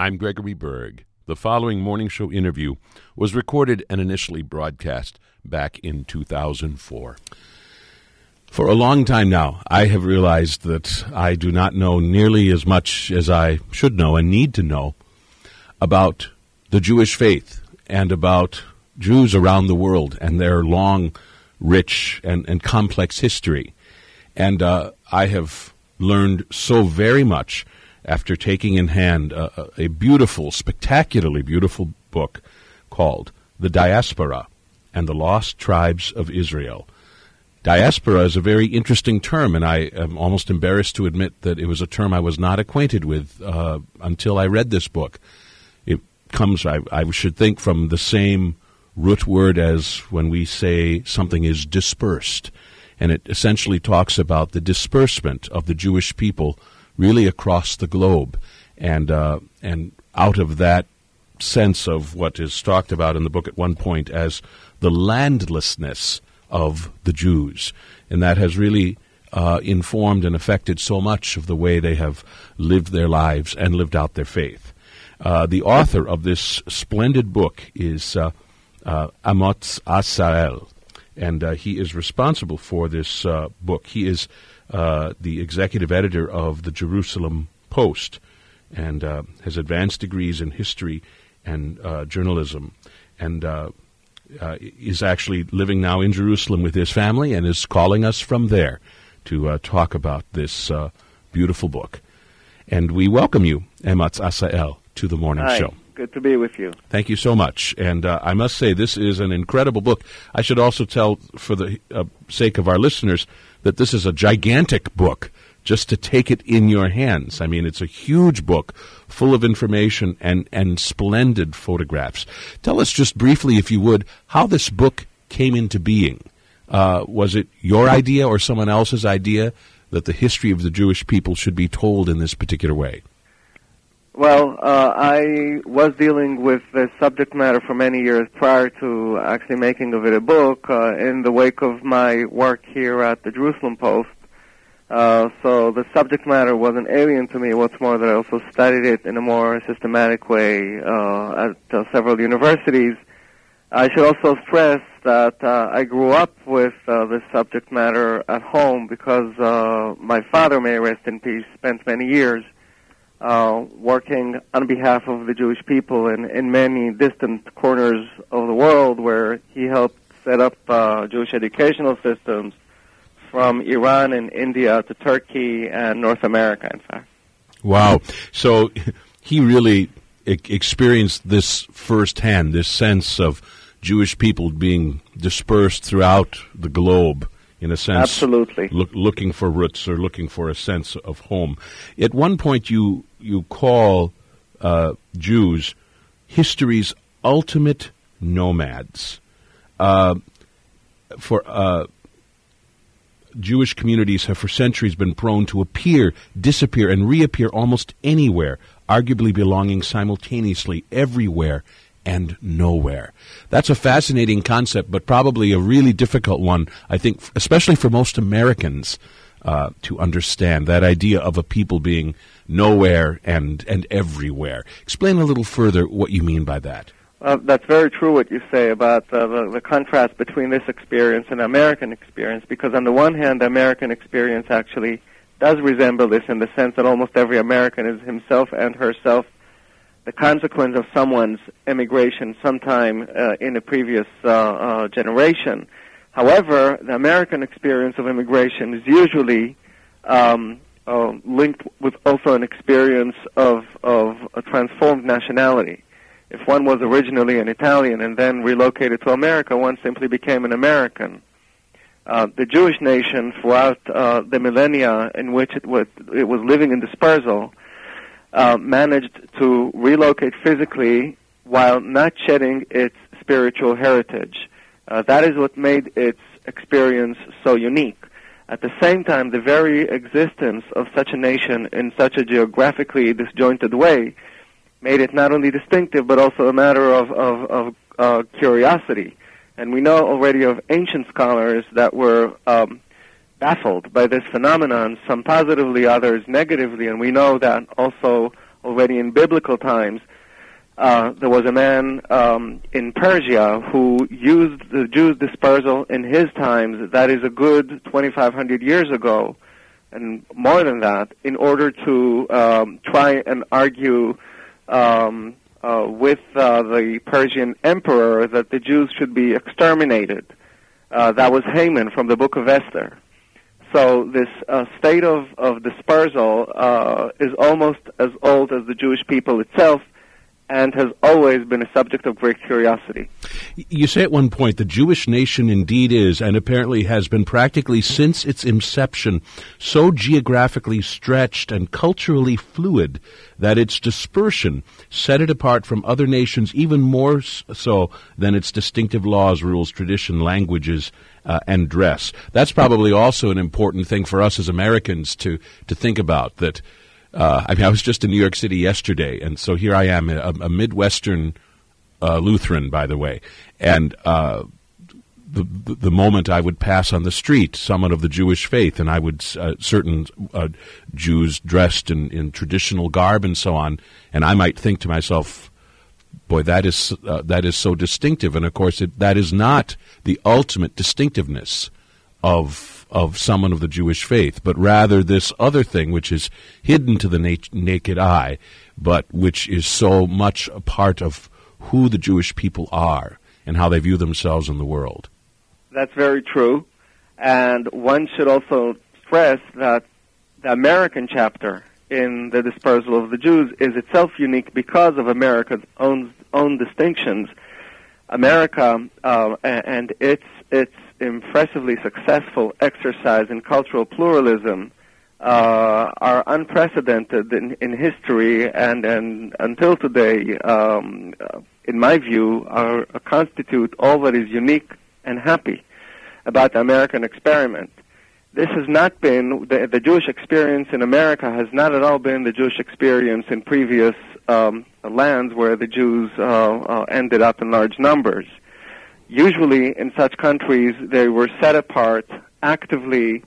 I'm Gregory Berg. The following morning show interview was recorded and initially broadcast back in 2004. For a long time now, I have realized that I do not know nearly as much as I should know and need to know about the Jewish faith and about Jews around the world and their long, rich, and, and complex history. And uh, I have learned so very much after taking in hand a, a beautiful, spectacularly beautiful book called The Diaspora and the Lost Tribes of Israel. Diaspora is a very interesting term, and I am almost embarrassed to admit that it was a term I was not acquainted with uh, until I read this book. It comes, I, I should think, from the same root word as when we say something is dispersed. And it essentially talks about the disbursement of the Jewish people really across the globe. And, uh, and out of that sense of what is talked about in the book at one point as the landlessness of the Jews. And that has really uh, informed and affected so much of the way they have lived their lives and lived out their faith. Uh, the author of this splendid book is uh, uh Amotz Asa-El, and uh, he is responsible for this uh, book. He is uh, the executive editor of the Jerusalem Post and uh, has advanced degrees in history and uh, journalism, and uh, uh, is actually living now in Jerusalem with his family and is calling us from there to talk about this beautiful book. And we welcome you, Amotz Asa-El, to the morning Hi. show. Good to be with you. Thank you so much. And uh, I must say, this is an incredible book. I should also tell, for the uh, sake of our listeners, that this is a gigantic book just to take it in your hands. I mean, it's a huge book full of information and, and splendid photographs. Tell us just briefly, if you would, how this book came into being. Uh, was it your idea or someone else's idea that the history of the Jewish people should be told in this particular way? Well, uh, I was dealing with this subject matter for many years prior to actually making of it a book uh, in the wake of my work here at the Jerusalem Post. Uh, so the subject matter wasn't alien to me. What's more, that I also studied it in a more systematic way uh, at uh, several universities. I should also stress that uh, I grew up with this subject matter at home because my father, may rest in peace, spent many years uh, working on behalf of the Jewish people in, in many distant corners of the world where he helped set up uh, Jewish educational systems from Iran and India to Turkey and North America, in fact. Wow. So he really experienced this firsthand, this sense of Jewish people being dispersed throughout the globe in a sense. Absolutely. Look, looking for roots or looking for a sense of home. At one point, you you call uh, Jews history's ultimate nomads. Uh, for uh, Jewish communities have for centuries been prone to appear, disappear, and reappear almost anywhere, arguably belonging simultaneously everywhere and nowhere. That's a fascinating concept, but probably a really difficult one, I think, especially for most Americans uh, to understand that idea of a people being nowhere and, and everywhere. Explain a little further what you mean by that. Uh, that's very true what you say about uh, the, the contrast between this experience and American experience, because on the one hand, the American experience actually does resemble this in the sense that almost every American is himself and herself the consequence of someone's immigration sometime uh, in a previous uh, uh, generation. However, the American experience of immigration is usually um, uh, linked with also an experience of, of a transformed nationality. If one was originally an Italian and then relocated to America, one simply became an American. Uh, the Jewish nation, throughout uh, the millennia in which it was, it was living in dispersal, uh, managed to relocate physically while not shedding its spiritual heritage. Uh, that is what made its experience so unique. At the same time, the very existence of such a nation in such a geographically disjointed way made it not only distinctive but also a matter of, of, of uh, curiosity. And we know already of ancient scholars that were um, baffled by this phenomenon, some positively, others negatively, and we know that also already in biblical times. Uh, there was a man um, in Persia who used the Jews' dispersal in his times, that is a good 2,500 years ago, and more than that, in order to um, try and argue um, uh, with uh, the Persian emperor that the Jews should be exterminated. Uh, that was Haman from the book of Esther. So this uh, state of, of dispersal uh, is almost as old as the Jewish people itself and has always been a subject of great curiosity. You say at one point the Jewish nation indeed is, and apparently has been practically since its inception, so geographically stretched and culturally fluid that its dispersion set it apart from other nations even more so than its distinctive laws, rules, tradition, languages, uh, and dress. That's probably also an important thing for us as Americans to, to think about that uh, I mean, I was just in New York City yesterday, and so here I am, a, a Midwestern uh, Lutheran, by the way, and uh, the, the moment I would pass on the street, someone of the Jewish faith, and I would uh, certain uh, Jews dressed in, in traditional garb and so on, and I might think to myself, "Boy, that is uh, that is so distinctive." And of course, it, that is not the ultimate distinctiveness of of someone of the Jewish faith, but rather this other thing which is hidden to the na- naked eye, but which is so much a part of who the Jewish people are and how they view themselves in the world. That's very true. And one should also stress that the American chapter in the dispersal of the Jews is itself unique because of America's own own distinctions. America uh, and its its impressively successful exercise in cultural pluralism uh, are unprecedented in, in history and, and until today, um, in my view, are, constitute all that is unique and happy about the American experiment. This has not been, the, the Jewish experience in America has not at all been the Jewish experience in previous um, lands where the Jews uh, uh, ended up in large numbers usually in such countries they were set apart actively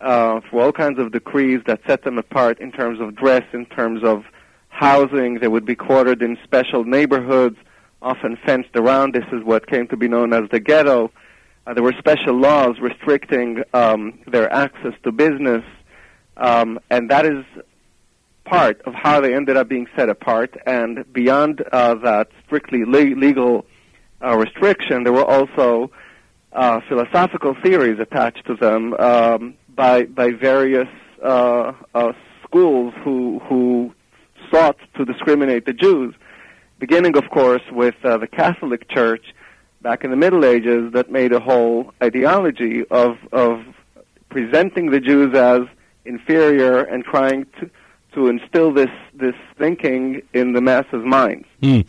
uh, for all kinds of decrees that set them apart in terms of dress, in terms of housing. They would be quartered in special neighborhoods, often fenced around. This is what came to be known as the ghetto. Uh, there were special laws restricting um, their access to business, um, and that is part of how they ended up being set apart. And beyond uh, that strictly le- legal uh, restriction, there were also uh, philosophical theories attached to them um, by by various uh, uh, schools who who sought to discriminate the Jews, beginning, of course, with uh, the Catholic Church back in the Middle Ages that made a whole ideology of of presenting the Jews as inferior and trying to to instill this this thinking in the masses' minds. Mm.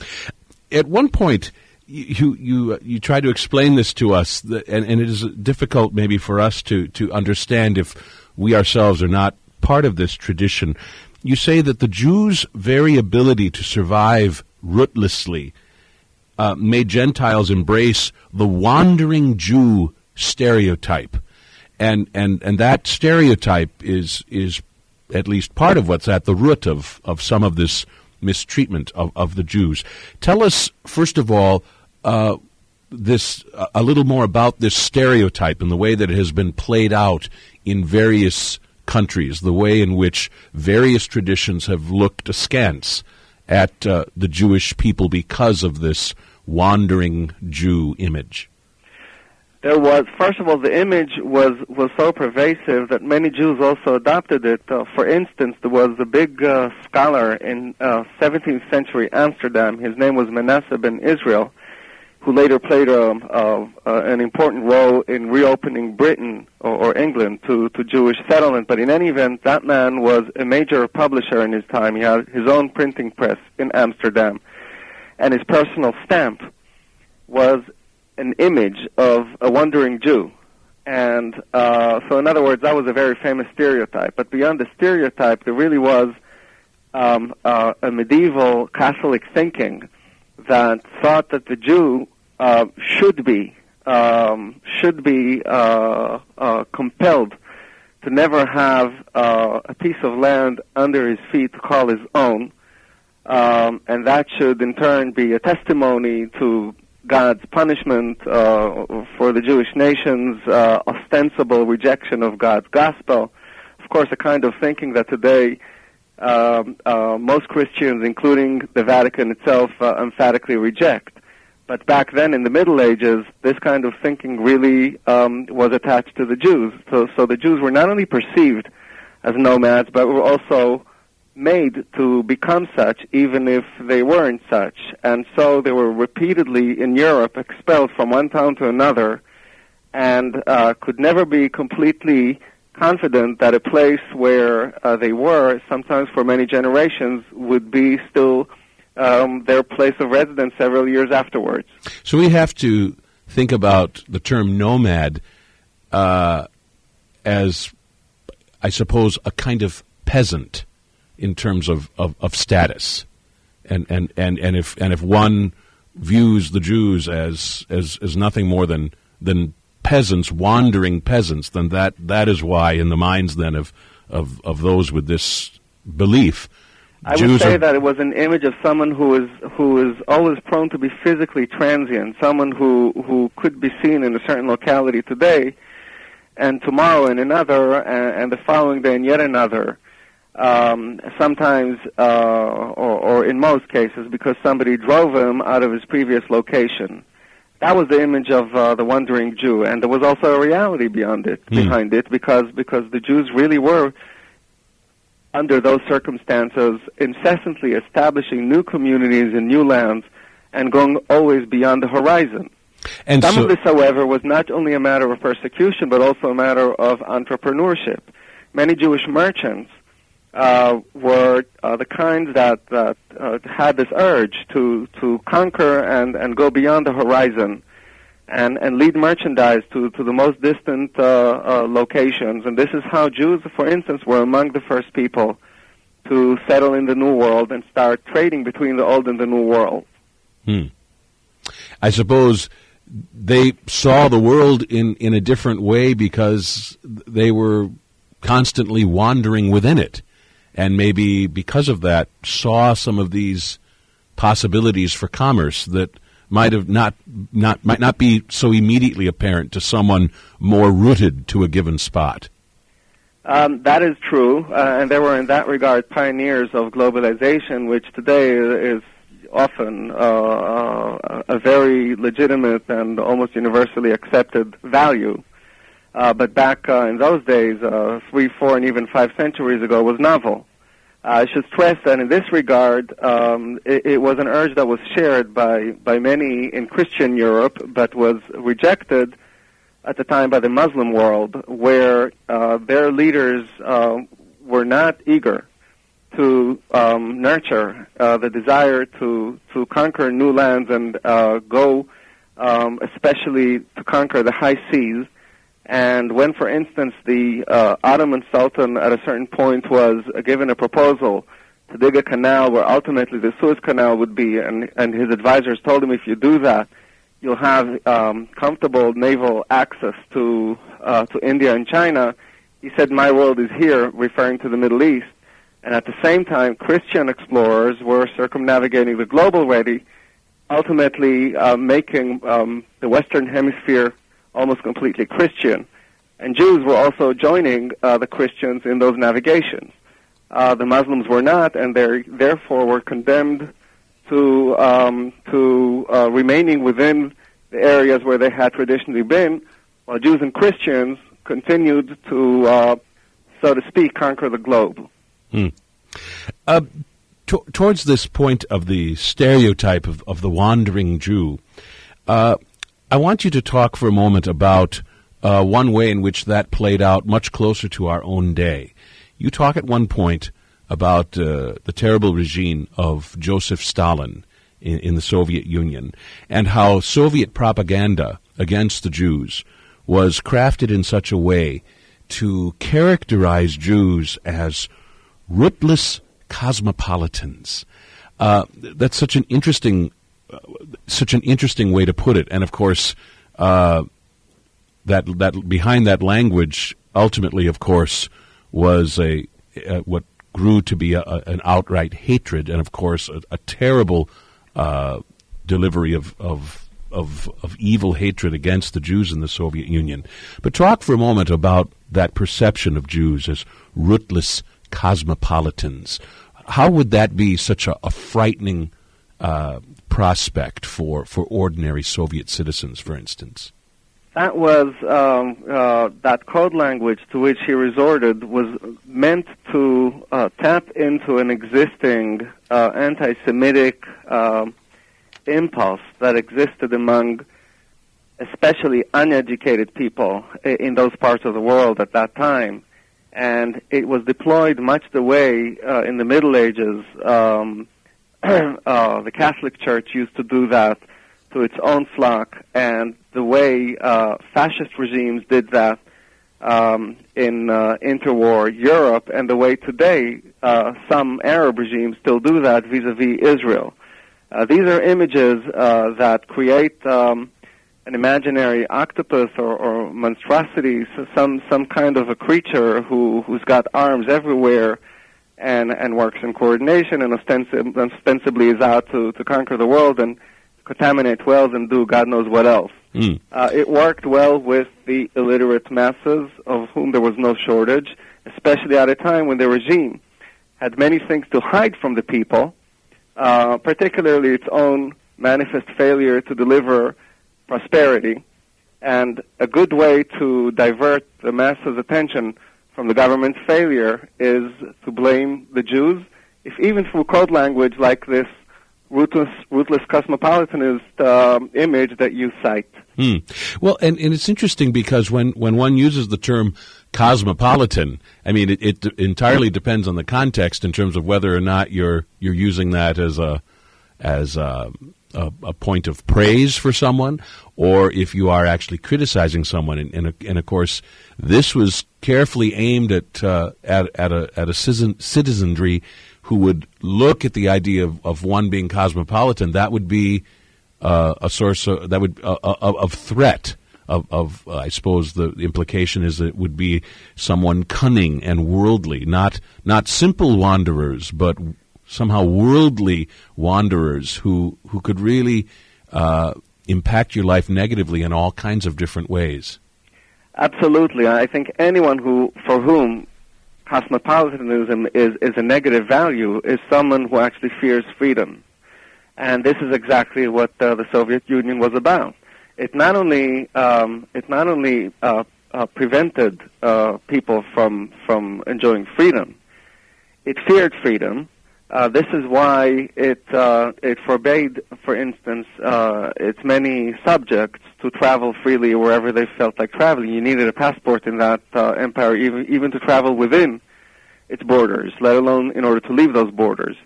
At one point, you you you try to explain this to us, and, and it is difficult maybe for us to to understand if we ourselves are not part of this tradition. You say that the Jews' very ability to survive rootlessly uh, made Gentiles embrace the wandering Jew stereotype, and and and that stereotype is is at least part of what's at the root of of some of this mistreatment of, of the Jews. Tell us, first of all, uh, this a little more about this stereotype and the way that it has been played out in various countries, the way in which various traditions have looked askance at uh, the Jewish people because of this wandering Jew image. There was, first of all, the image was was so pervasive that many Jews also adopted it. Uh, for instance, there was a big uh, scholar in 17th uh, century Amsterdam. His name was Manasseh ben Israel who later played a, a, a, an important role in reopening Britain or, or, England to, to Jewish settlement. But in any event, that man was a major publisher in his time. He had his own printing press in Amsterdam. And his personal stamp was an image of a wandering Jew. And uh, so, in other words, that was a very famous stereotype. But beyond the stereotype, there really was um, uh, a medieval Catholic thinking that thought that the Jew uh, should be um, should be uh, uh, compelled to never have uh, a piece of land under his feet to call his own, um, and that should in turn be a testimony to God's punishment uh, for the Jewish nation's uh, ostensible rejection of God's gospel. Of course, a kind of thinking that today um, uh, most Christians, including the Vatican itself, uh, emphatically reject. But back then, in the Middle Ages, this kind of thinking really um, was attached to the Jews. So, so the Jews were not only perceived as nomads, but were also made to become such, even if they weren't such. And so they were repeatedly in Europe expelled from one town to another, and uh, could never be completely confident that a place where uh, they were, sometimes for many generations, would be still um, their place of residence several years afterwards. So we have to think about the term nomad uh, as, I suppose, a kind of peasant in terms of, of, of status. And, and, and, and, if, and if one views the Jews as, as, as nothing more than, than peasants, wandering peasants, then that, that is why, in the minds then of, of, of those with this belief, I Jews would say are, that it was an image of someone who is who is always prone to be physically transient, someone who who could be seen in a certain locality today, and tomorrow in another, and, and the following day in yet another. Um, sometimes, uh, or, or in most cases, because somebody drove him out of his previous location. That was the image of uh, the wandering Jew, and there was also a reality beyond it, Hmm. behind it, because because the Jews really were under those circumstances, incessantly establishing new communities in new lands and going always beyond the horizon. and Some so, of this, however, was not only a matter of persecution, but also a matter of entrepreneurship. Many Jewish merchants uh, were uh, the kinds that, that uh, had this urge to, to conquer and, and go beyond the horizon and, and lead merchandise to, to the most distant uh, uh, locations. And this is how Jews, for instance, were among the first people to settle in the New World and start trading between the Old and the New World. Hmm. I suppose they saw the world in, in a different way because they were constantly wandering within it. And maybe because of that, saw some of these possibilities for commerce that might have not, not might not be so immediately apparent to someone more rooted to a given spot. Um, that is true, uh, and they were in that regard pioneers of globalization, which today is often uh, uh, a very legitimate and almost universally accepted value. Uh, but back uh, in those days, uh, three, four, and even five centuries ago, was novel. I should stress that in this regard, um, it, it was an urge that was shared by, by many in Christian Europe, but was rejected at the time by the Muslim world, where uh, their leaders uh, were not eager to um, nurture uh, the desire to to conquer new lands and uh, go, um, especially to conquer the high seas. And when, for instance, the uh, Ottoman Sultan at a certain point was given a proposal to dig a canal where ultimately the Suez Canal would be, and, and his advisors told him, if you do that, you'll have um, comfortable naval access to uh, to India and China. He said, "My world is here," referring to the Middle East. And at the same time, Christian explorers were circumnavigating the globe already, ultimately uh, making um, the Western Hemisphere almost completely Christian. And Jews were also joining uh, the Christians in those navigations. Uh, the Muslims were not, and they therefore were condemned to um, to uh, remaining within the areas where they had traditionally been, while Jews and Christians continued to, uh, so to speak, conquer the globe. Hmm. Uh, to- towards this point of the stereotype of, of the wandering Jew, uh, I want you to talk for a moment about uh, one way in which that played out much closer to our own day. You talk at one point about uh, the terrible regime of Joseph Stalin in, in the Soviet Union and how Soviet propaganda against the Jews was crafted in such a way to characterize Jews as rootless cosmopolitans. Uh, that's such an interesting, such an interesting way to put it. And of course, uh, that that behind that language, ultimately, of course, was a what grew to be a, a, an outright hatred, and of course, a, a terrible uh, delivery of, of of of evil hatred against the Jews in the Soviet Union. But talk for a moment about that perception of Jews as rootless cosmopolitans. How would that be such a, a frightening uh, prospect for, for ordinary Soviet citizens, for instance? That was um, uh, that code language to which he resorted was meant to uh, tap into an existing uh, anti-Semitic um, impulse that existed among especially uneducated people in those parts of the world at that time. And it was deployed much the way uh, in the Middle Ages um, uh, the Catholic Church used to do that to its own flock, and the way uh, fascist regimes did that um, in uh, interwar Europe, and the way today uh, some Arab regimes still do that vis-a-vis Israel. Uh, these are images uh, that create um, an imaginary octopus or, or monstrosity, so some some kind of a creature who who's got arms everywhere and and works in coordination and ostensib- ostensibly is out to to conquer the world and contaminate wells and do God knows what else. Mm. Uh, it worked well with the illiterate masses, of whom there was no shortage, especially at a time when the regime had many things to hide from the people, uh, particularly its own manifest failure to deliver prosperity. And a good way to divert the masses' attention from the government's failure is to blame the Jews, if even through code language like this ruthless, ruthless cosmopolitanist uh, image that you cite. Hmm. Well, and, and it's interesting because when, when one uses the term cosmopolitan, I mean, it, it entirely depends on the context in terms of whether or not you're you're using that as a as a, a, a point of praise for someone, or if you are actually criticizing someone. And, and, and of course, this was carefully aimed at uh, at, at a at a citizenry who would look at the idea of, of one being cosmopolitan. That would be uh, a source of, that would uh, uh of threat. Of, of uh, I suppose the implication is that it would be someone cunning and worldly, not not simple wanderers, but somehow worldly wanderers who who could really uh, impact your life negatively in all kinds of different ways. Absolutely, I think anyone who for whom cosmopolitanism is is a negative value is someone who actually fears freedom, and this is exactly what uh, the Soviet Union was about. It not only um, it not only uh, uh, prevented uh, people from from enjoying freedom, it feared freedom uh, this is why it uh, it forbade, for instance, uh, its many subjects to travel freely wherever they felt like traveling. You needed a passport in that uh, empire, even even to travel within its borders, let alone in order to leave those borders.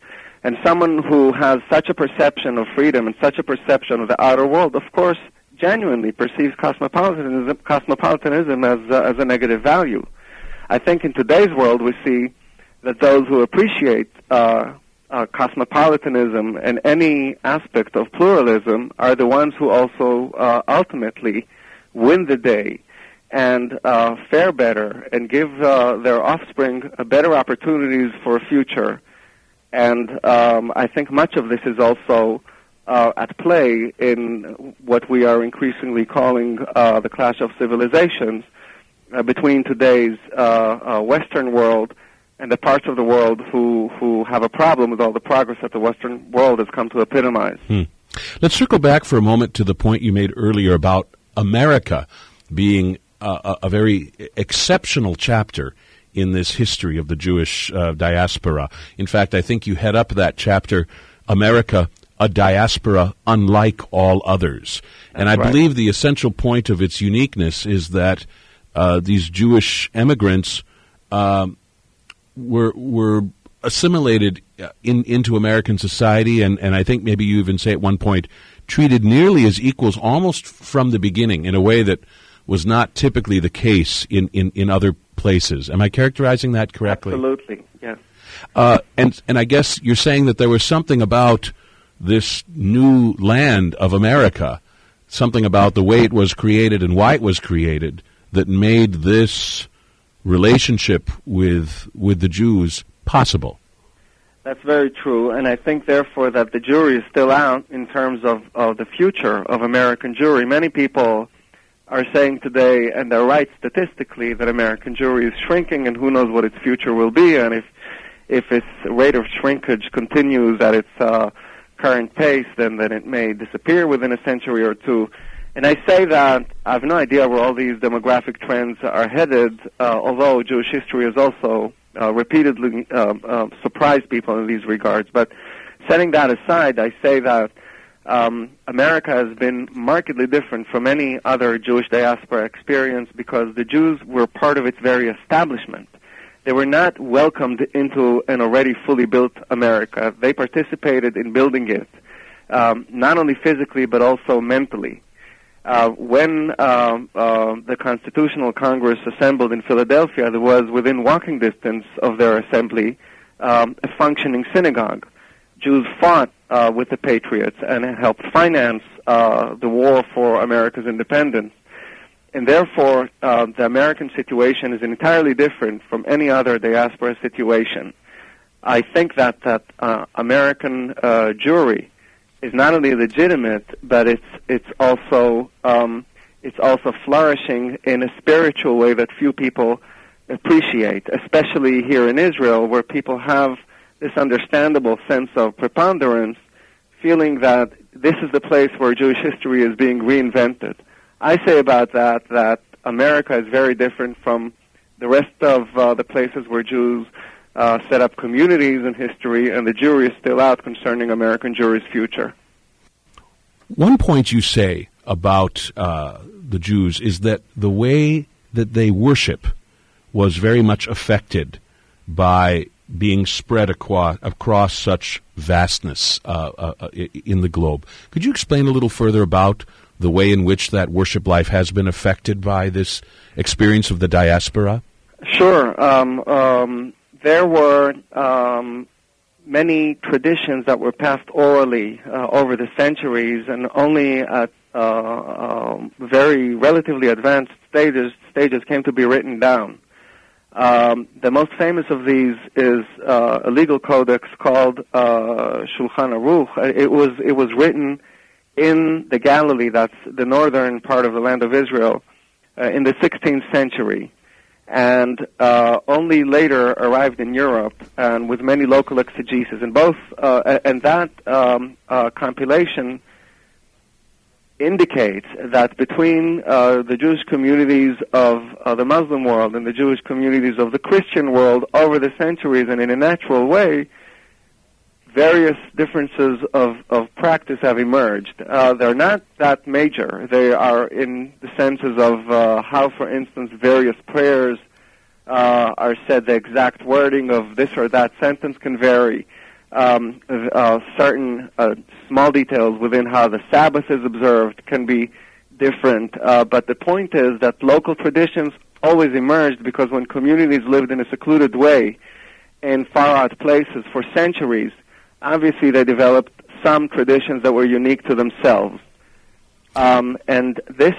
And someone who has such a perception of freedom and such a perception of the outer world, of course, genuinely perceives cosmopolitanism, cosmopolitanism as uh, as a negative value. I think in today's world we see that those who appreciate uh, uh, cosmopolitanism and any aspect of pluralism are the ones who also uh, ultimately win the day and uh, fare better and give uh, their offspring better opportunities for a future. And um, I think much of this is also uh, at play in what we are increasingly calling uh, the clash of civilizations between today's Western world and the parts of the world who, who have a problem with all the progress that the Western world has come to epitomize. Hmm. Let's circle back for a moment to the point you made earlier about America being a, a very exceptional chapter in this history of the Jewish uh, diaspora. In fact, I think you head up that chapter, America, a diaspora unlike all others. That's and I right. believe the essential point of its uniqueness is that uh, these Jewish immigrants um, were were assimilated uh, in, into American society, and, and I think maybe you even say at one point treated nearly as equals almost from the beginning in a way that was not typically the case in, in, in other places. Am I characterizing that correctly? Absolutely, yes. Uh, and and I guess you're saying that there was something about this new land of America, something about the way it was created and why it was created, that made this relationship with with the Jews possible. That's very true, and I think therefore that the jury is still out in terms of, of the future of American Jewry. Many people are saying today, and they're right statistically, that American Jewry is shrinking, and who knows what its future will be, and if if its rate of shrinkage continues at its uh, current pace, then then it may disappear within a century or two. And I say that I have no idea where all these demographic trends are headed, uh, although Jewish history has also uh, repeatedly uh, uh, surprised people in these regards. But setting that aside, I say that um, America has been markedly different from any other Jewish diaspora experience because the Jews were part of its very establishment. They were not welcomed into an already fully built America. They participated in building it, um, not only physically but also mentally. Uh, when uh, uh, the Constitutional Congress assembled in Philadelphia, there was within walking distance of their assembly um, a functioning synagogue. Jews fought uh, with the Patriots and helped finance uh, the war for America's independence. And therefore, uh, the American situation is entirely different from any other diaspora situation. I think that that American uh, Jewry is not only legitimate, but it's it's also um, it's also flourishing in a spiritual way that few people appreciate, especially here in Israel, where people have this understandable sense of preponderance, feeling that this is the place where Jewish history is being reinvented. I say about that that America is very different from the rest of uh, the places where Jews uh, set up communities in history, and the jury is still out concerning American Jewry's future. One point you say about uh, the Jews is that the way that they worship was very much affected by being spread across, across such vastness uh, uh, uh in the globe. Could you explain a little further about the way in which that worship life has been affected by this experience of the diaspora? Sure. Um, um, there were um, many traditions that were passed orally uh, over the centuries, and only at uh, uh, very relatively advanced stages stages came to be written down. Um, the most famous of these is uh, a legal codex called uh, Shulchan Aruch. It was it was written in the Galilee, that's the northern part of the land of Israel, uh, in the 16th century and uh, only later arrived in Europe and with many local exegesis. And both uh, and that um, uh, compilation indicates that between uh, the Jewish communities of uh, the Muslim world and the Jewish communities of the Christian world over the centuries and in a natural way, various differences of, of practice have emerged. Uh, they're not that major. They are in the senses of uh, how, for instance, various prayers uh, are said. The exact wording of this or that sentence can vary. Um, uh, certain uh, small details within how the Sabbath is observed can be different. Uh, but the point is that local traditions always emerged because when communities lived in a secluded way in far out places for centuries, obviously they developed some traditions that were unique to themselves. Um, and this,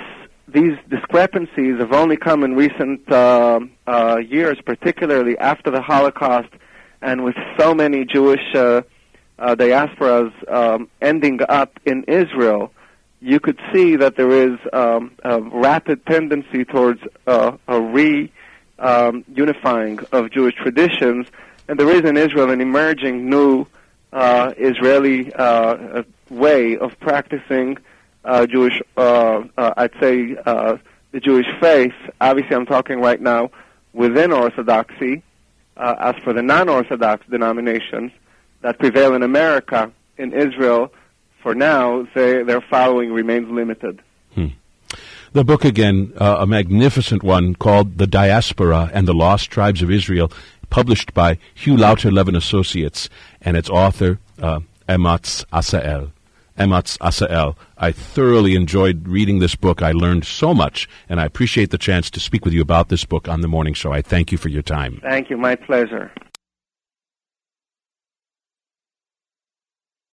these discrepancies have only come in recent uh, uh, years, particularly after the Holocaust, and with so many Jewish uh, uh diasporas um, ending up in Israel. You could see that there is um, a rapid tendency towards uh, a re um, of Jewish traditions, and there is in Israel an emerging new Israeli uh, way of practicing uh, Jewish, uh, uh, I'd say, uh, the Jewish faith. Obviously, I'm talking right now within Orthodoxy. Uh, as for the non-Orthodox denominations that prevail in America, in Israel, for now, they, their following remains limited. Hmm. The book again, uh, a magnificent one called "The Diaspora and the Lost Tribes of Israel," published by Hugh Lauter Levin Associates and its author, uh, Amotz Asa-El. Amotz Asa-El. I thoroughly enjoyed reading this book. I learned so much, and I appreciate the chance to speak with you about this book on the morning show. I thank you for your time. Thank you. My pleasure.